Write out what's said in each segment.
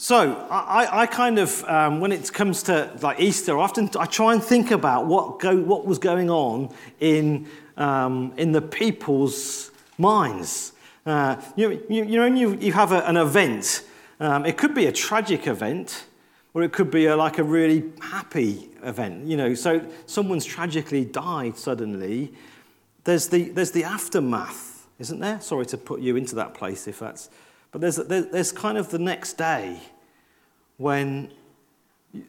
So I, I kind of, um, when it comes to like Easter, often I try and think about what, go, what was going on in, um, in the people's minds. Uh, you, you, you know, you, you have a, an event. Um, it could be a tragic event, or it could be a, like a really happy event. You know, so someone's tragically died suddenly. There's the, there's the aftermath, isn't there? Sorry to put you into that place if that's but there's, there's kind of the next day when,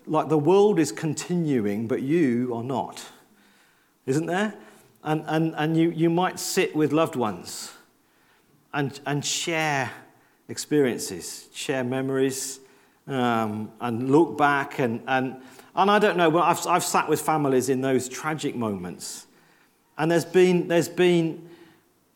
like, the world is continuing, but you are not, isn't there? And, and, and you, you might sit with loved ones and, and share experiences, share memories, um, and look back. And, and, and I don't know, but I've, I've sat with families in those tragic moments. And there's been, there's been,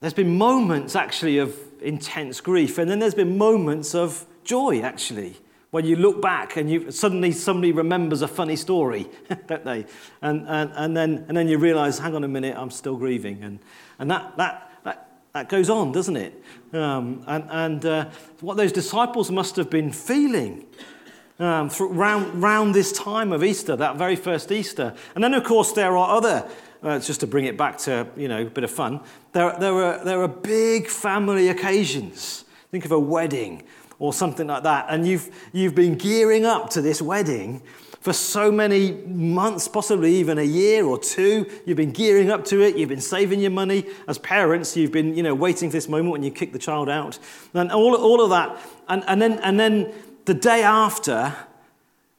there's been moments actually of intense grief. And then there's been moments of joy, actually, when you look back and you, suddenly somebody remembers a funny story, don't they? And, and, and, then, and then you realize, hang on a minute, I'm still grieving. And, and that, that, that, that goes on, doesn't it? Um, and and uh, what those disciples must have been feeling um, around, around this time of Easter, that very first Easter. And then, of course, there are other uh, just to bring it back to, you know, a bit of fun, there, there, are, there are big family occasions. Think of a wedding or something like that. And you've, you've been gearing up to this wedding for so many months, possibly even a year or two. You've been gearing up to it. You've been saving your money. As parents, you've been, you know, waiting for this moment when you kick the child out. And all, all of that. And, and, then, and then the day after,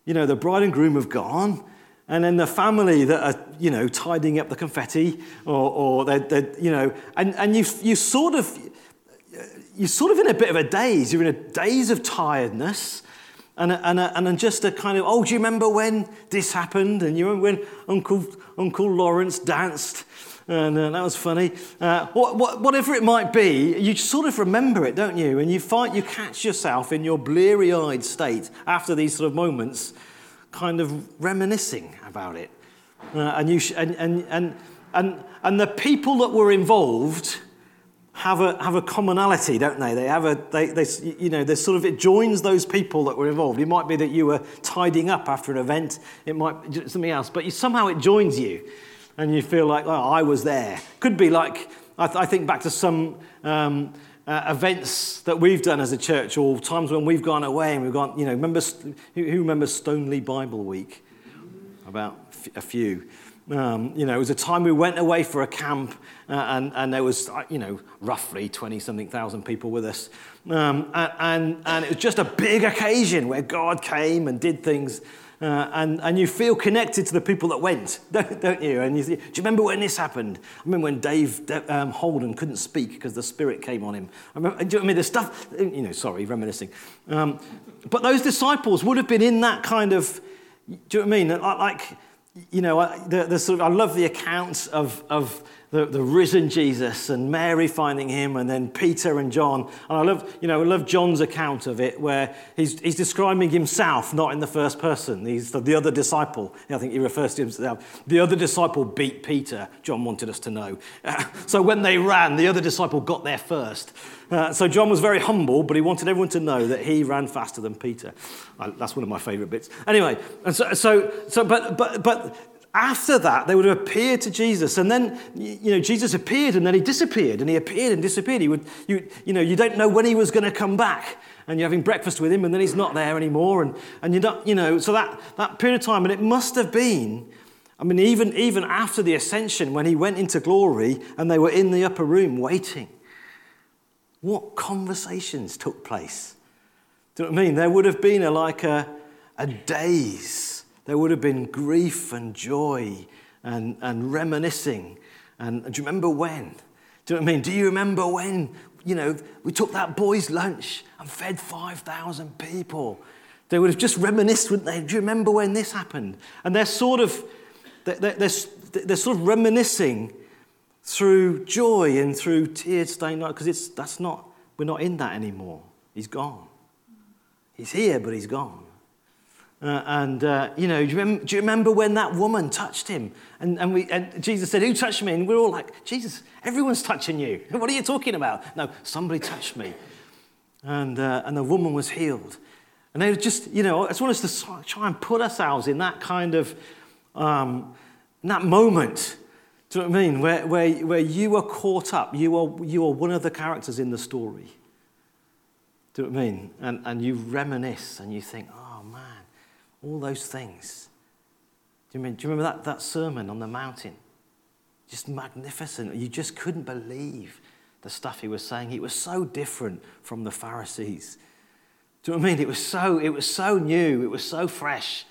you know, the bride and groom have gone and then the family that are, you know, tidying up the confetti, or, or they're, they're, you know, and, and you, you sort of, you're sort of in a bit of a daze. You're in a daze of tiredness, and, a, and, a, and just a kind of, oh, do you remember when this happened? And you remember when Uncle, Uncle Lawrence danced? And uh, that was funny. Uh, what, what, whatever it might be, you sort of remember it, don't you? And you find you catch yourself in your bleary eyed state after these sort of moments kind of reminiscing about it. Uh, and, you sh- and, and, and, and, and the people that were involved have a, have a commonality, don't they? They have a, they, they, you know, they sort of, it joins those people that were involved. It might be that you were tidying up after an event, it might be something else, but you, somehow it joins you and you feel like, oh, I was there. Could be like, I, th- I think back to some um, uh, events that we've done as a church, or times when we've gone away and we've gone, you know, remember, who, who remembers Stoneleigh Bible Week? About a few. Um, you know, it was a time we went away for a camp, uh, and, and there was, uh, you know, roughly 20 something thousand people with us. Um, and, and, and it was just a big occasion where God came and did things uh, and, and you feel connected to the people that went, don't, don't you? And you do you remember when this happened? I remember when Dave um, Holden couldn't speak because the Spirit came on him. I, remember, do you know I mean? The stuff, you know, sorry, reminiscing. Um, but those disciples would have been in that kind of, do you know what I mean? Like, you know, the, the sort of, I love the accounts of, of the, the risen Jesus and Mary finding him, and then Peter and John. And I love, you know, I love John's account of it, where he's, he's describing himself not in the first person. He's the, the other disciple. I think he refers to himself. The other disciple beat Peter. John wanted us to know. So when they ran, the other disciple got there first. Uh, so John was very humble, but he wanted everyone to know that he ran faster than Peter. Uh, that's one of my favourite bits. Anyway, and so, so, so but, but, but after that, they would have appeared to Jesus. And then, you know, Jesus appeared and then he disappeared and he appeared and disappeared. He would, you, you know, you don't know when he was going to come back. And you're having breakfast with him and then he's not there anymore. And, and you're not, you know, so that, that period of time, and it must have been, I mean, even, even after the ascension, when he went into glory and they were in the upper room waiting, what conversations took place? Do you know what I mean? There would have been a, like a, a daze there would have been grief and joy and, and reminiscing. And, and do you remember when? Do you know what I mean? Do you remember when, you know, we took that boy's lunch and fed 5,000 people? They would have just reminisced, wouldn't they? Do you remember when this happened? And they're sort of, they're, they're, sort of reminiscing through joy and through tears stained because it's that's not we're not in that anymore. He's gone. He's here, but he's gone. Uh, and, uh, you know, do you, remember, do you, remember, when that woman touched him? And, and, we, and Jesus said, Who touched me? And we're all like, Jesus, everyone's touching you. What are you talking about? No, somebody touched me. And, uh, and the woman was healed. And they just, you know, I just want us to try and put ourselves in that kind of, um, that moment. Do you know what I mean? Where, where, where you are caught up, you are, you are one of the characters in the story. Do you know what I mean? And, and you reminisce and you think, oh all those things. Do you, mean, do you remember that, that sermon on the mountain? Just magnificent. You just couldn't believe the stuff he was saying. It was so different from the Pharisees. Do you know what I mean? It was so, it was so new, it was so fresh.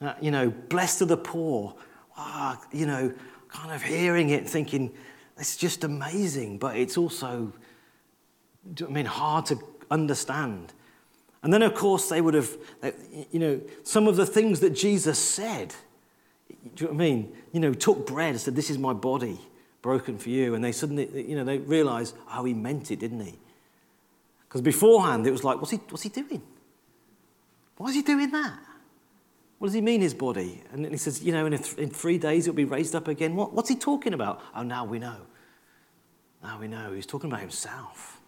Uh, you know, blessed are the poor. Ah, you know, kind of hearing it, thinking, it's just amazing, but it's also, do you know I mean, hard to understand. And then, of course, they would have, you know, some of the things that Jesus said. Do you know what I mean? You know, took bread and said, This is my body broken for you. And they suddenly, you know, they realized, oh, he meant it, didn't he? Because beforehand, it was like, what's he, what's he doing? Why is he doing that? What does he mean, his body? And he says, you know, in, th- in three days it'll be raised up again. What, what's he talking about? Oh, now we know. Now we know. He's talking about himself.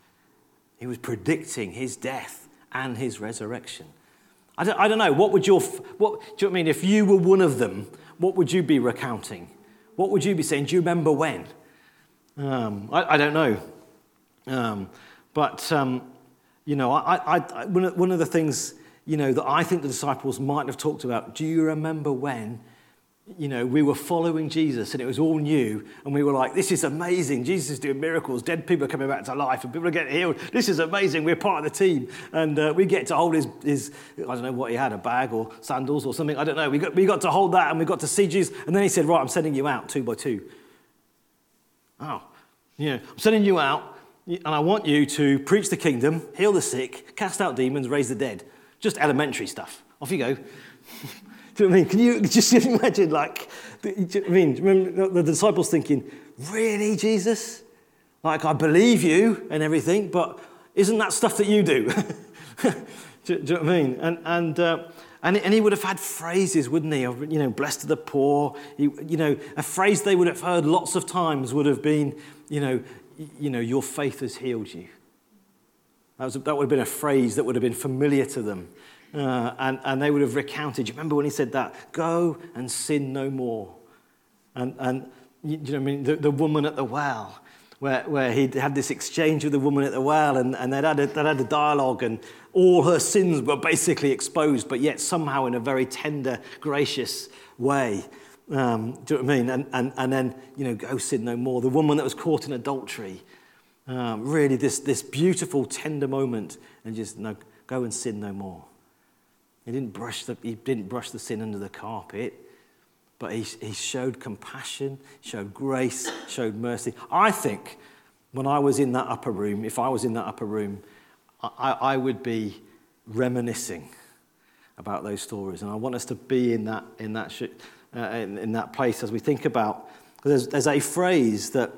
He was predicting his death and his resurrection. I don't, I don't know. What would your, what, do you know what I mean? If you were one of them, what would you be recounting? What would you be saying? Do you remember when? Um, I, I, don't know. Um, but, um, you know, I, I, one of the things, you know, that I think the disciples might have talked about, do you remember when, you know, we were following Jesus and it was all new and we were like, this is amazing. Jesus is doing miracles. Dead people are coming back to life and people are getting healed. This is amazing. We're part of the team. And uh, we get to hold his, his, I don't know what he had, a bag or sandals or something. I don't know. We got, we got to hold that and we got to see Jesus. And then he said, right, I'm sending you out two by two. Oh, you know, I'm sending you out and I want you to preach the kingdom, heal the sick, cast out demons, raise the dead. Just elementary stuff. Off you go. do you know what I mean? Can you just imagine, like, I mean, remember the disciples thinking, really, Jesus? Like, I believe you and everything, but isn't that stuff that you do? do, do, you know what I mean? And, and, uh, and, and he would have had phrases, wouldn't he? Of, you know, blessed are the poor. He, you know, a phrase they would have heard lots of times would have been, you know, you know, your faith has healed you. That, was, that would have been a phrase that would have been familiar to them. Uh, and, and they would have recounted. You remember when he said that? Go and sin no more. And, and you know, I mean, the, the woman at the well, where, where he'd had this exchange with the woman at the well, and, and they'd, had a, they'd had a dialogue, and all her sins were basically exposed, but yet somehow in a very tender, gracious way. Um, do you know what I mean? And, and, and then, you know, go sin no more. The woman that was caught in adultery. Um, really, this, this beautiful, tender moment, and just, no, go and sin no more. He didn't brush the, he didn't brush the sin under the carpet, but he, he showed compassion, showed grace, showed mercy. I think when I was in that upper room, if I was in that upper room, I, I would be reminiscing about those stories. And I want us to be in that, in that sh- uh, in, in, that place as we think about. There's, there's a phrase that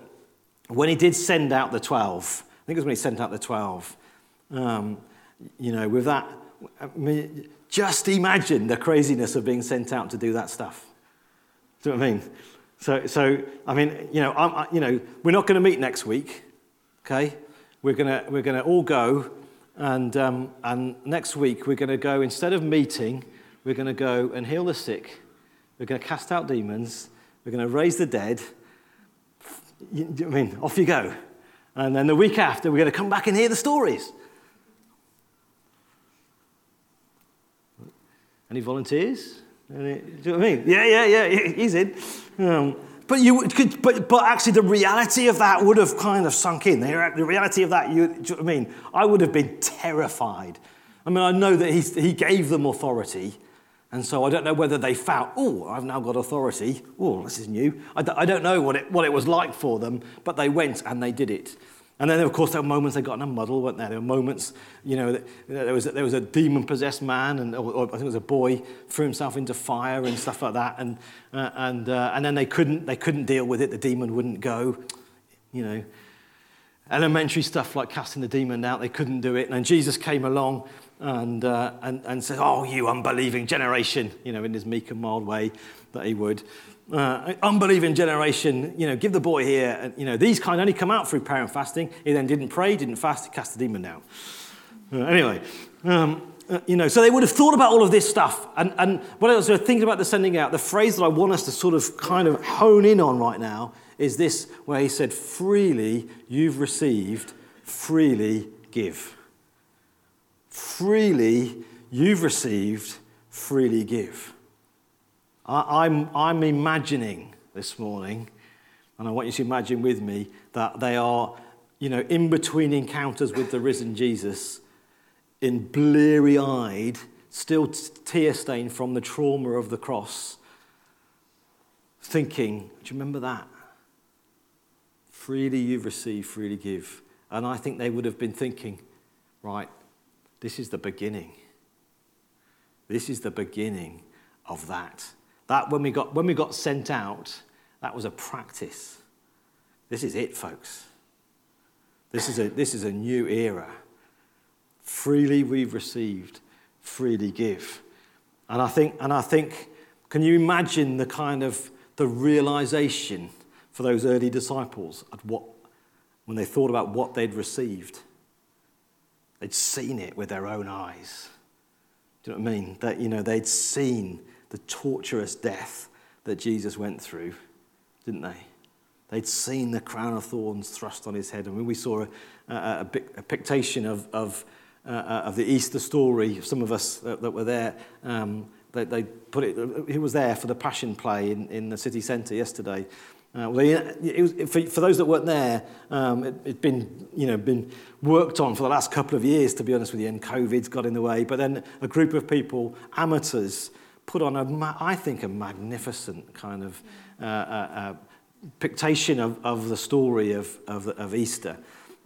when he did send out the 12, I think it was when he sent out the 12, um, you know, with that, I mean, just imagine the craziness of being sent out to do that stuff. Do you know what I mean? So, so I mean, you know, I, you know, we're not going to meet next week, okay? We're going to we're gonna all go, and, um, and next week we're going to go, instead of meeting, we're going to go and heal the sick we're going to cast out demons. We're going to raise the dead. You, I mean, off you go. And then the week after, we're going to come back and hear the stories. Any volunteers? Any, do you know what I mean? Yeah, yeah, yeah, he's in. Um, but, you could, but, but actually, the reality of that would have kind of sunk in. The, reality of that, you, do you know what I mean? I would have been terrified. I mean, I know that he gave them authority, and so I don't know whether they felt, oh, I've now got authority. Oh, this is new. I d- I don't know what it, what it was like for them, but they went and they did it. And then, of course, there were moments they got in a muddle, weren't there? There were moments, you know, there was, there was a demon possessed man, and, or, or I think it was a boy, threw himself into fire and stuff like that. And, uh, and, uh, and then they couldn't, they couldn't deal with it. The demon wouldn't go, you know. Elementary stuff like casting the demon out, they couldn't do it. And then Jesus came along and, uh, and, and says, Oh, you unbelieving generation, you know, in his meek and mild way that he would. Uh, unbelieving generation, you know, give the boy here. And, you know, these kind only come out through prayer and fasting. He then didn't pray, didn't fast, he cast the demon down. Uh, anyway, um, uh, you know, so they would have thought about all of this stuff. And, and when I was thinking about the sending out, the phrase that I want us to sort of kind of hone in on right now is this where he said, Freely you've received, freely give. Freely you've received, freely give. I'm, I'm imagining this morning, and I want you to imagine with me, that they are, you know, in between encounters with the risen Jesus, in bleary eyed, still tear stained from the trauma of the cross, thinking, Do you remember that? Freely you've received, freely give. And I think they would have been thinking, right, this is the beginning. This is the beginning of that. That when we got when we got sent out, that was a practice. This is it, folks. This is a, this is a new era. Freely we've received, freely give. And I think, and I think, can you imagine the kind of the realization for those early disciples at what, when they thought about what they'd received. They'd seen it with their own eyes. Do you know what I mean? That, you know, they'd seen the torturous death that Jesus went through, didn't they? They'd seen the crown of thorns thrust on his head. I mean, we saw a, a, a, pictation of, of, uh, of the Easter story. Some of us that, that were there, um, they, they, put it, he was there for the Passion play in, in the city centre yesterday. Uh, well, it was, for, for, those that weren't there, um, it, had been, you know, been worked on for the last couple of years, to be honest with you, and COVID's got in the way. But then a group of people, amateurs, put on, a, I think, a magnificent kind of uh, uh, uh, pictation of, of the story of, of, of Easter.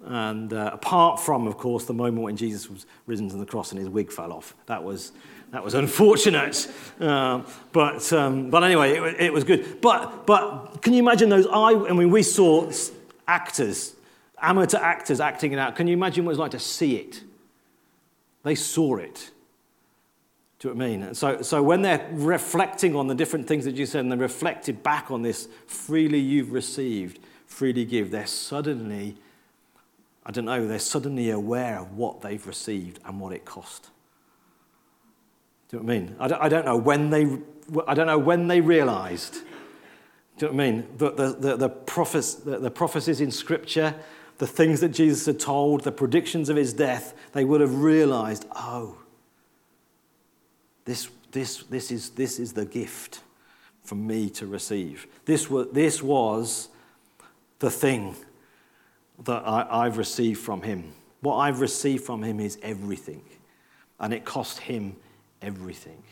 And uh, apart from, of course, the moment when Jesus was risen to the cross and his wig fell off, that was that was unfortunate. Uh, but, um, but anyway, it, it, was good. But, but can you imagine those eye? I mean, we saw actors, amateur actors acting it out. Can you imagine what it was like to see it? They saw it. Do you what I mean? So, so when they're reflecting on the different things that you said and they're reflected back on this freely you've received, freely give, they're suddenly, I don't know, they're suddenly aware of what they've received and what it cost. Do you know what I mean? I don't, I don't know when they, I don't know when they realized. Do you know what I mean? The, the, the, the, prophes, the, the prophecies in Scripture, the things that Jesus had told, the predictions of his death, they would have realized, oh, this, this, this, is, this is the gift for me to receive. This was, this was the thing that I, I've received from him. What I've received from him is everything. And it cost him everything.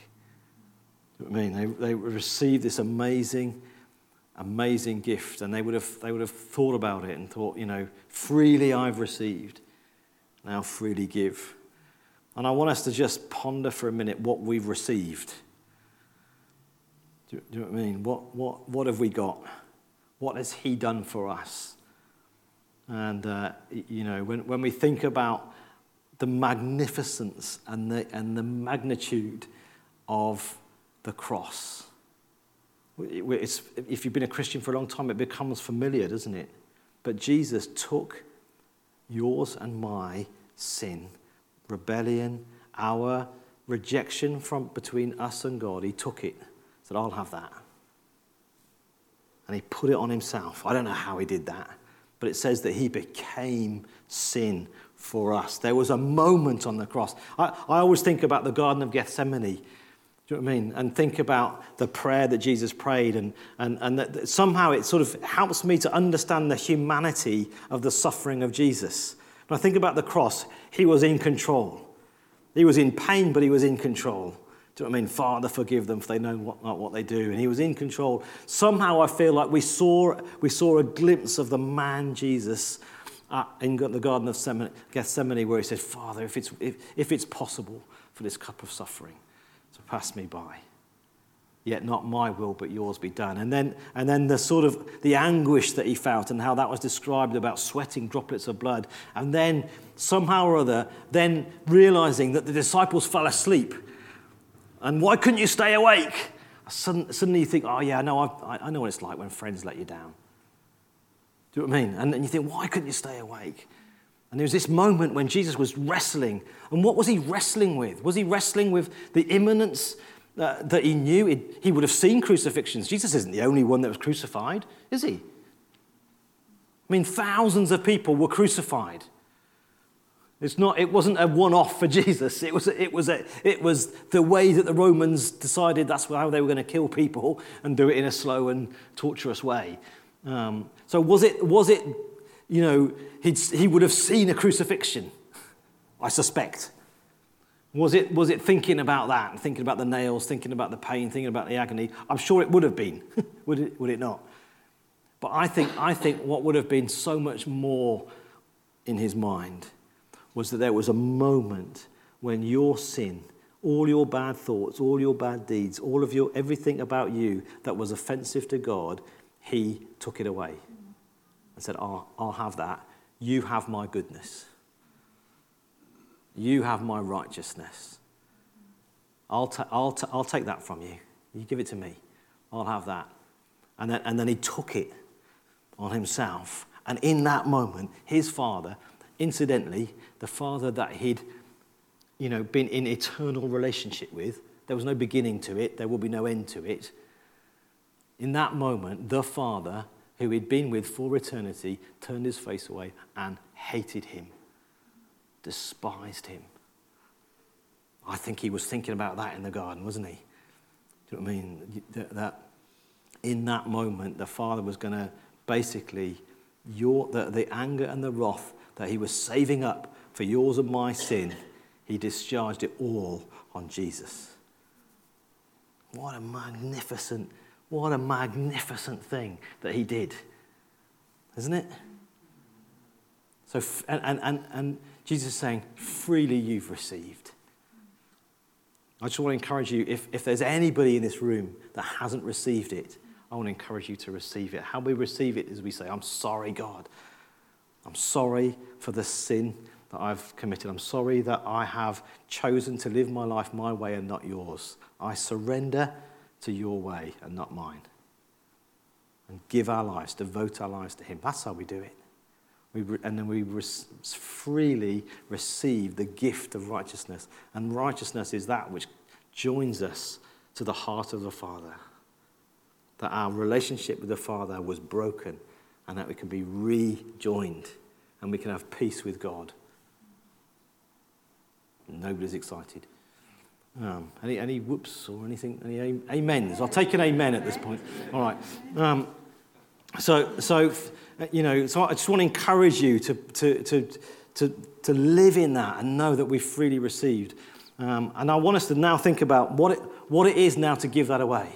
I mean, they, they received this amazing, amazing gift, and they would, have, they would have thought about it and thought, you know, freely I've received, now freely give. And I want us to just ponder for a minute what we've received. Do, do you know what I mean? What, what, what have we got? What has He done for us? And, uh, you know, when, when we think about the magnificence and the, and the magnitude of the cross. It's, if you've been a Christian for a long time, it becomes familiar, doesn't it? But Jesus took yours and my sin, rebellion, our rejection from between us and God. He took it, said, I'll have that. And he put it on himself. I don't know how he did that, but it says that he became sin for us. There was a moment on the cross. I, I always think about the Garden of Gethsemane. Do you know what I mean? And think about the prayer that Jesus prayed, and, and, and that somehow it sort of helps me to understand the humanity of the suffering of Jesus. When I think about the cross, he was in control. He was in pain, but he was in control. Do you know what I mean? Father, forgive them, for they know what, not what they do. And he was in control. Somehow I feel like we saw, we saw a glimpse of the man Jesus in the Garden of Gethsemane where he said, Father, if it's, if, if it's possible for this cup of suffering to pass me by, yet not my will but yours be done. And then, and then the sort of the anguish that he felt and how that was described about sweating droplets of blood. And then somehow or other, then realizing that the disciples fell asleep. And why couldn't you stay awake? Suddenly you think, oh yeah, no, I, I know what it's like when friends let you down. Do you know what I mean? And, and you think, why couldn't you stay awake? And there was this moment when Jesus was wrestling. And what was he wrestling with? Was he wrestling with the imminence uh, that he knew? It, he would have seen crucifixions. Jesus isn't the only one that was crucified, is he? I mean, thousands of people were crucified. It's not, it wasn't a one off for Jesus. It was, it, was a, it was the way that the Romans decided that's how they were going to kill people and do it in a slow and torturous way. Um, so, was it, was it, you know, he'd, he would have seen a crucifixion, I suspect. Was it, was it thinking about that, thinking about the nails, thinking about the pain, thinking about the agony? I'm sure it would have been, would, it, would it not? But I think, I think what would have been so much more in his mind was that there was a moment when your sin, all your bad thoughts, all your bad deeds, all of your everything about you that was offensive to God, he took it away and said, oh, I'll have that. You have my goodness. You have my righteousness. I'll, ta- I'll, ta- I'll take that from you. You give it to me. I'll have that. And then, and then he took it on himself. And in that moment, his father, incidentally, the father that he'd you know, been in eternal relationship with, there was no beginning to it, there will be no end to it. In that moment, the father who he'd been with for eternity turned his face away and hated him, despised him. I think he was thinking about that in the garden, wasn't he? Do you know what I mean? That in that moment, the father was going to basically, your, the, the anger and the wrath that he was saving up for yours and my sin, he discharged it all on Jesus. What a magnificent, what a magnificent thing that he did, isn't it? So, and, and, and Jesus is saying, freely you've received. I just want to encourage you if, if there's anybody in this room that hasn't received it, I want to encourage you to receive it. How we receive it is we say, I'm sorry, God. I'm sorry for the sin that I've committed. I'm sorry that I have chosen to live my life my way and not yours. I surrender to your way and not mine. And give our lives, devote our lives to Him. That's how we do it. We re- and then we re- freely receive the gift of righteousness. And righteousness is that which joins us to the heart of the Father. That our relationship with the Father was broken and that we can be rejoined and we can have peace with God. Nobody's excited. Um, any, any whoops or anything? Any amens? I'll take an amen at this point. All right. Um, so, so, you know, so I just want to encourage you to, to, to, to, to live in that and know that we've freely received. Um, and I want us to now think about what it, what it is now to give that away.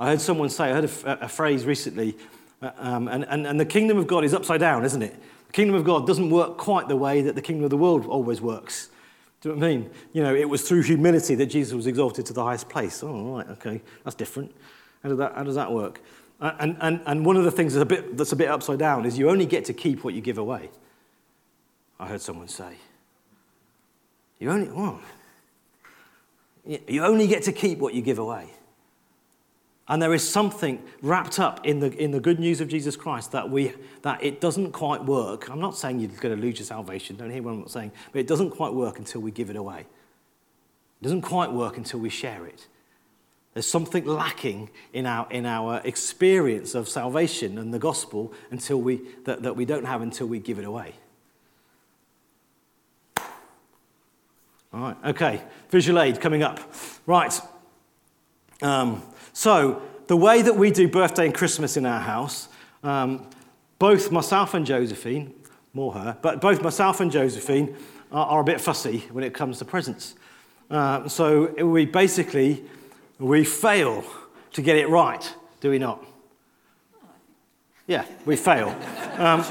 I heard someone say, I heard a, a phrase recently uh, um, and, and, and the kingdom of God is upside down, isn't it? The kingdom of God doesn't work quite the way that the kingdom of the world always works. Do you know what I mean? You know, it was through humility that Jesus was exalted to the highest place. Oh, right, okay, that's different. How does that, how does that work? And, and, and one of the things that's a, bit, that's a bit upside down is you only get to keep what you give away. I heard someone say. You only, well, you only get to keep what you give away. And there is something wrapped up in the, in the good news of Jesus Christ that, we, that it doesn't quite work. I'm not saying you're going to lose your salvation, don't hear what I'm saying, but it doesn't quite work until we give it away. It doesn't quite work until we share it. There's something lacking in our, in our experience of salvation and the gospel until we, that, that we don't have until we give it away. All right, okay. Visual aid coming up. Right. Um, so, the way that we do birthday and Christmas in our house, um, both myself and Josephine, more her, but both myself and Josephine are, are a bit fussy when it comes to presents. Uh, so we basically we fail to get it right, do we not? Yeah, we fail. Um,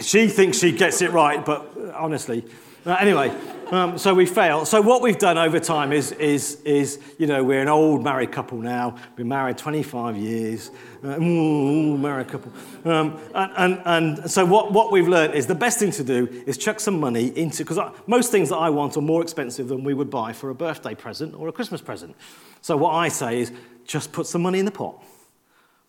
she thinks she gets it right, but honestly, uh, anyway. Um, so we fail. So what we've done over time is, is, is, you know, we're an old married couple now. Been married 25 years. Uh, married couple. Um, and, and, and so what, what we've learned is the best thing to do is chuck some money into, because most things that I want are more expensive than we would buy for a birthday present or a Christmas present. So what I say is just put some money in the pot.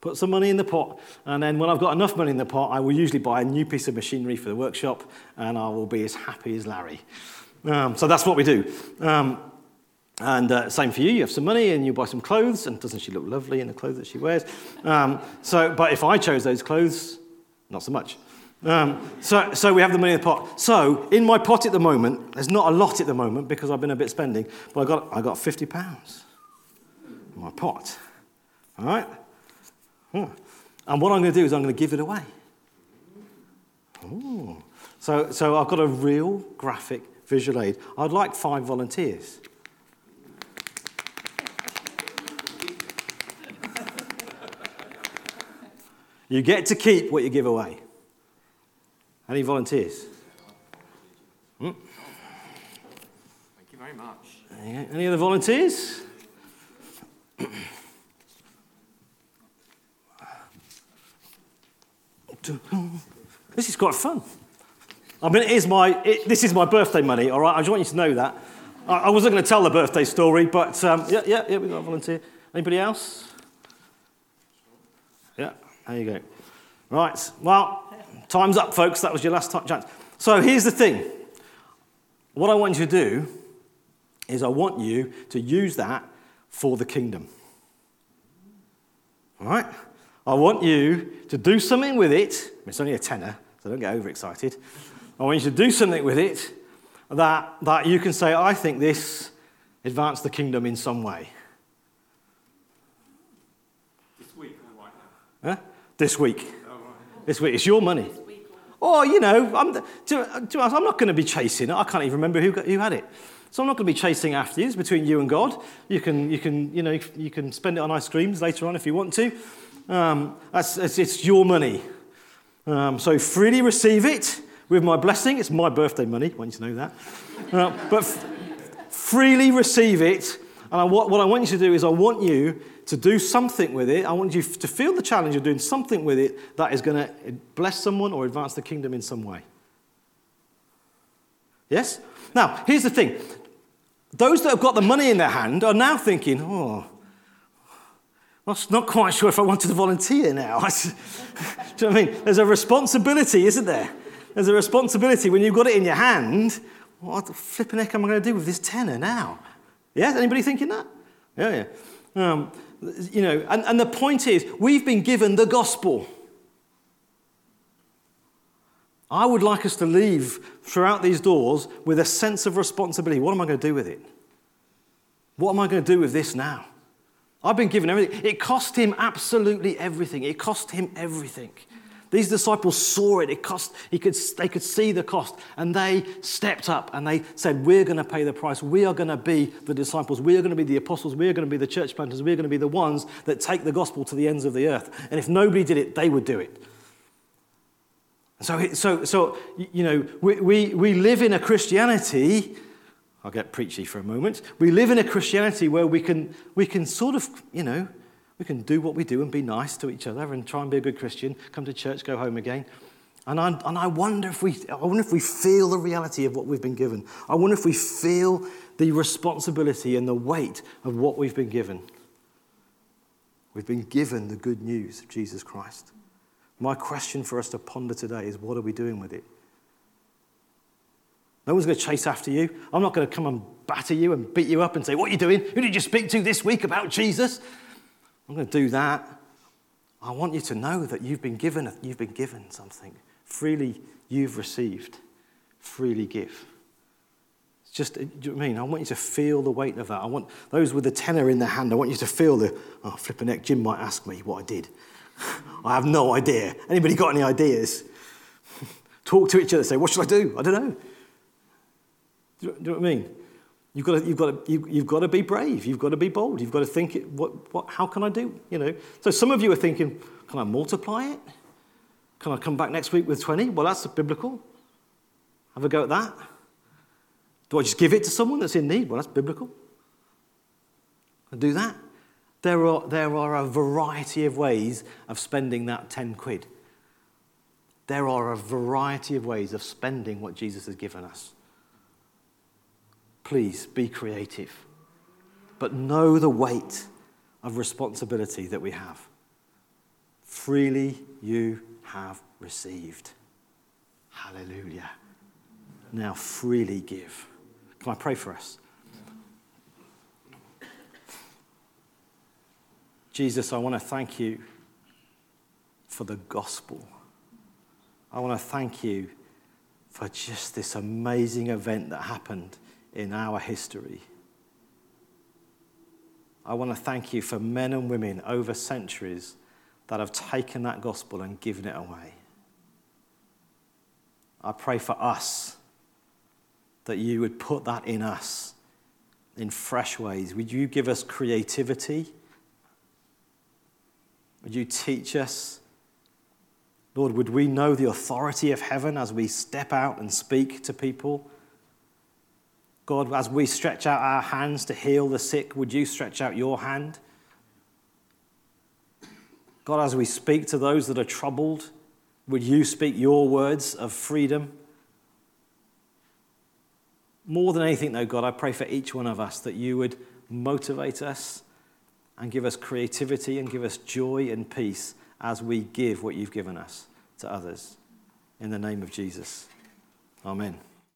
Put some money in the pot, and then when I've got enough money in the pot, I will usually buy a new piece of machinery for the workshop, and I will be as happy as Larry. Um, so that's what we do. Um, and uh, same for you. You have some money and you buy some clothes, and doesn't she look lovely in the clothes that she wears? Um, so, but if I chose those clothes, not so much. Um, so, so we have the money in the pot. So in my pot at the moment, there's not a lot at the moment because I've been a bit spending, but I got I got 50 pounds in my pot. All right. Hmm. And what I'm going to do is I'm going to give it away. Ooh. So, so I've got a real graphic visual aid. I'd like five volunteers. You get to keep what you give away. Any volunteers? Hmm? Thank you very much. Any other volunteers? This is quite fun. I mean, it is my, it, this is my birthday money, all right? I just want you to know that. I, I wasn't going to tell the birthday story, but um, yeah, yeah, yeah, we've got a volunteer. Anybody else? Yeah, there you go. Right, well, time's up, folks. That was your last chance. So here's the thing. What I want you to do is I want you to use that for the kingdom. All right? I want you to do something with it. It's only a tenner, so don't get overexcited. I want you to do something with it that, that you can say, I think this advanced the kingdom in some way. This week or right now? Huh? This week. Oh, right. This week. It's your money. Or, oh, you know, I'm, to, to, I'm not going to be chasing it. I can't even remember who, who had it. So I'm not going to be chasing after you. It's between you and God. You can, you can, you know, you can spend it on ice creams later on if you want to. Um, it's, your money. Um, so freely receive it with my blessing. It's my birthday money, I want you to know that. Uh, but f- freely receive it. And I, what, what I want you to do is I want you to do something with it. I want you to feel the challenge of doing something with it that is going to bless someone or advance the kingdom in some way. Yes? Now, here's the thing those that have got the money in their hand are now thinking, oh, I'm not quite sure if I wanted to volunteer now. Do you know what I mean? There's a responsibility, isn't there? There's a responsibility when you've got it in your hand. What the flipping heck am I going to do with this tenner now? Yeah? Anybody thinking that? Yeah, yeah. Um, you know, and, and the point is, we've been given the gospel. I would like us to leave throughout these doors with a sense of responsibility. What am I going to do with it? What am I going to do with this now? I've been given everything. It cost him absolutely everything. It cost him everything. These disciples saw it. It cost, he could, they could see the cost. And they stepped up and they said, We're going to pay the price. We are going to be the disciples. We are going to be the apostles. We are going to be the church planters. We are going to be the ones that take the gospel to the ends of the earth. And if nobody did it, they would do it. So, so, so you know, we, we, we live in a Christianity I'll get preachy for a moment. We live in a Christianity where we can, we can sort of, you know, we can do what we do and be nice to each other and try and be a good Christian, come to church, go home again. And I, and I wonder if we, I wonder if we feel the reality of what we've been given. I wonder if we feel the responsibility and the weight of what we've been given. We've been given the good news of Jesus Christ. My question for us to ponder today is what are we doing with it? No one's going to chase after you. I'm not going to come and batter you and beat you up and say, What are you doing? Who did you speak to this week about Jesus? I'm going to do that. I want you to know that you've been given, you've been given something. Freely you've received. Freely give. It's just, do you know what I mean? I want you to feel the weight of that. I want those with the tenner in their hand, I want you to feel the, oh, flipping neck, Jim might ask me what I did. I have no idea. Anybody got any ideas? Talk to each other, say, What should I do? I don't know. Do you, know what I mean? You've got, to, you've, got to, you, you've got to be brave. You've got to be bold. You've got to think, what, what, how can I do? You know. So some of you are thinking, can I multiply it? Can I come back next week with 20? Well, that's biblical. Have a go at that. Do I just give it to someone that's in need? Well, that's biblical. I do that. There are, there are a variety of ways of spending that 10 quid. There are a variety of ways of spending what Jesus has given us. Please be creative, but know the weight of responsibility that we have. Freely you have received. Hallelujah. Now freely give. Can I pray for us? Jesus, I want to thank you for the gospel. I want to thank you for just this amazing event that happened in our history. I want to thank you for men and women over centuries that have taken that gospel and given it away. I pray for us that you would put that in us in fresh ways. Would you give us creativity? Would you teach us? Lord, would we know the authority of heaven as we step out and speak to people? God, as we stretch out our hands to heal the sick, would you stretch out your hand? God, as we speak to those that are troubled, would you speak your words of freedom? More than anything, though, God, I pray for each one of us that you would motivate us and give us creativity and give us joy and peace as we give what you've given us to others. In the name of Jesus. Amen.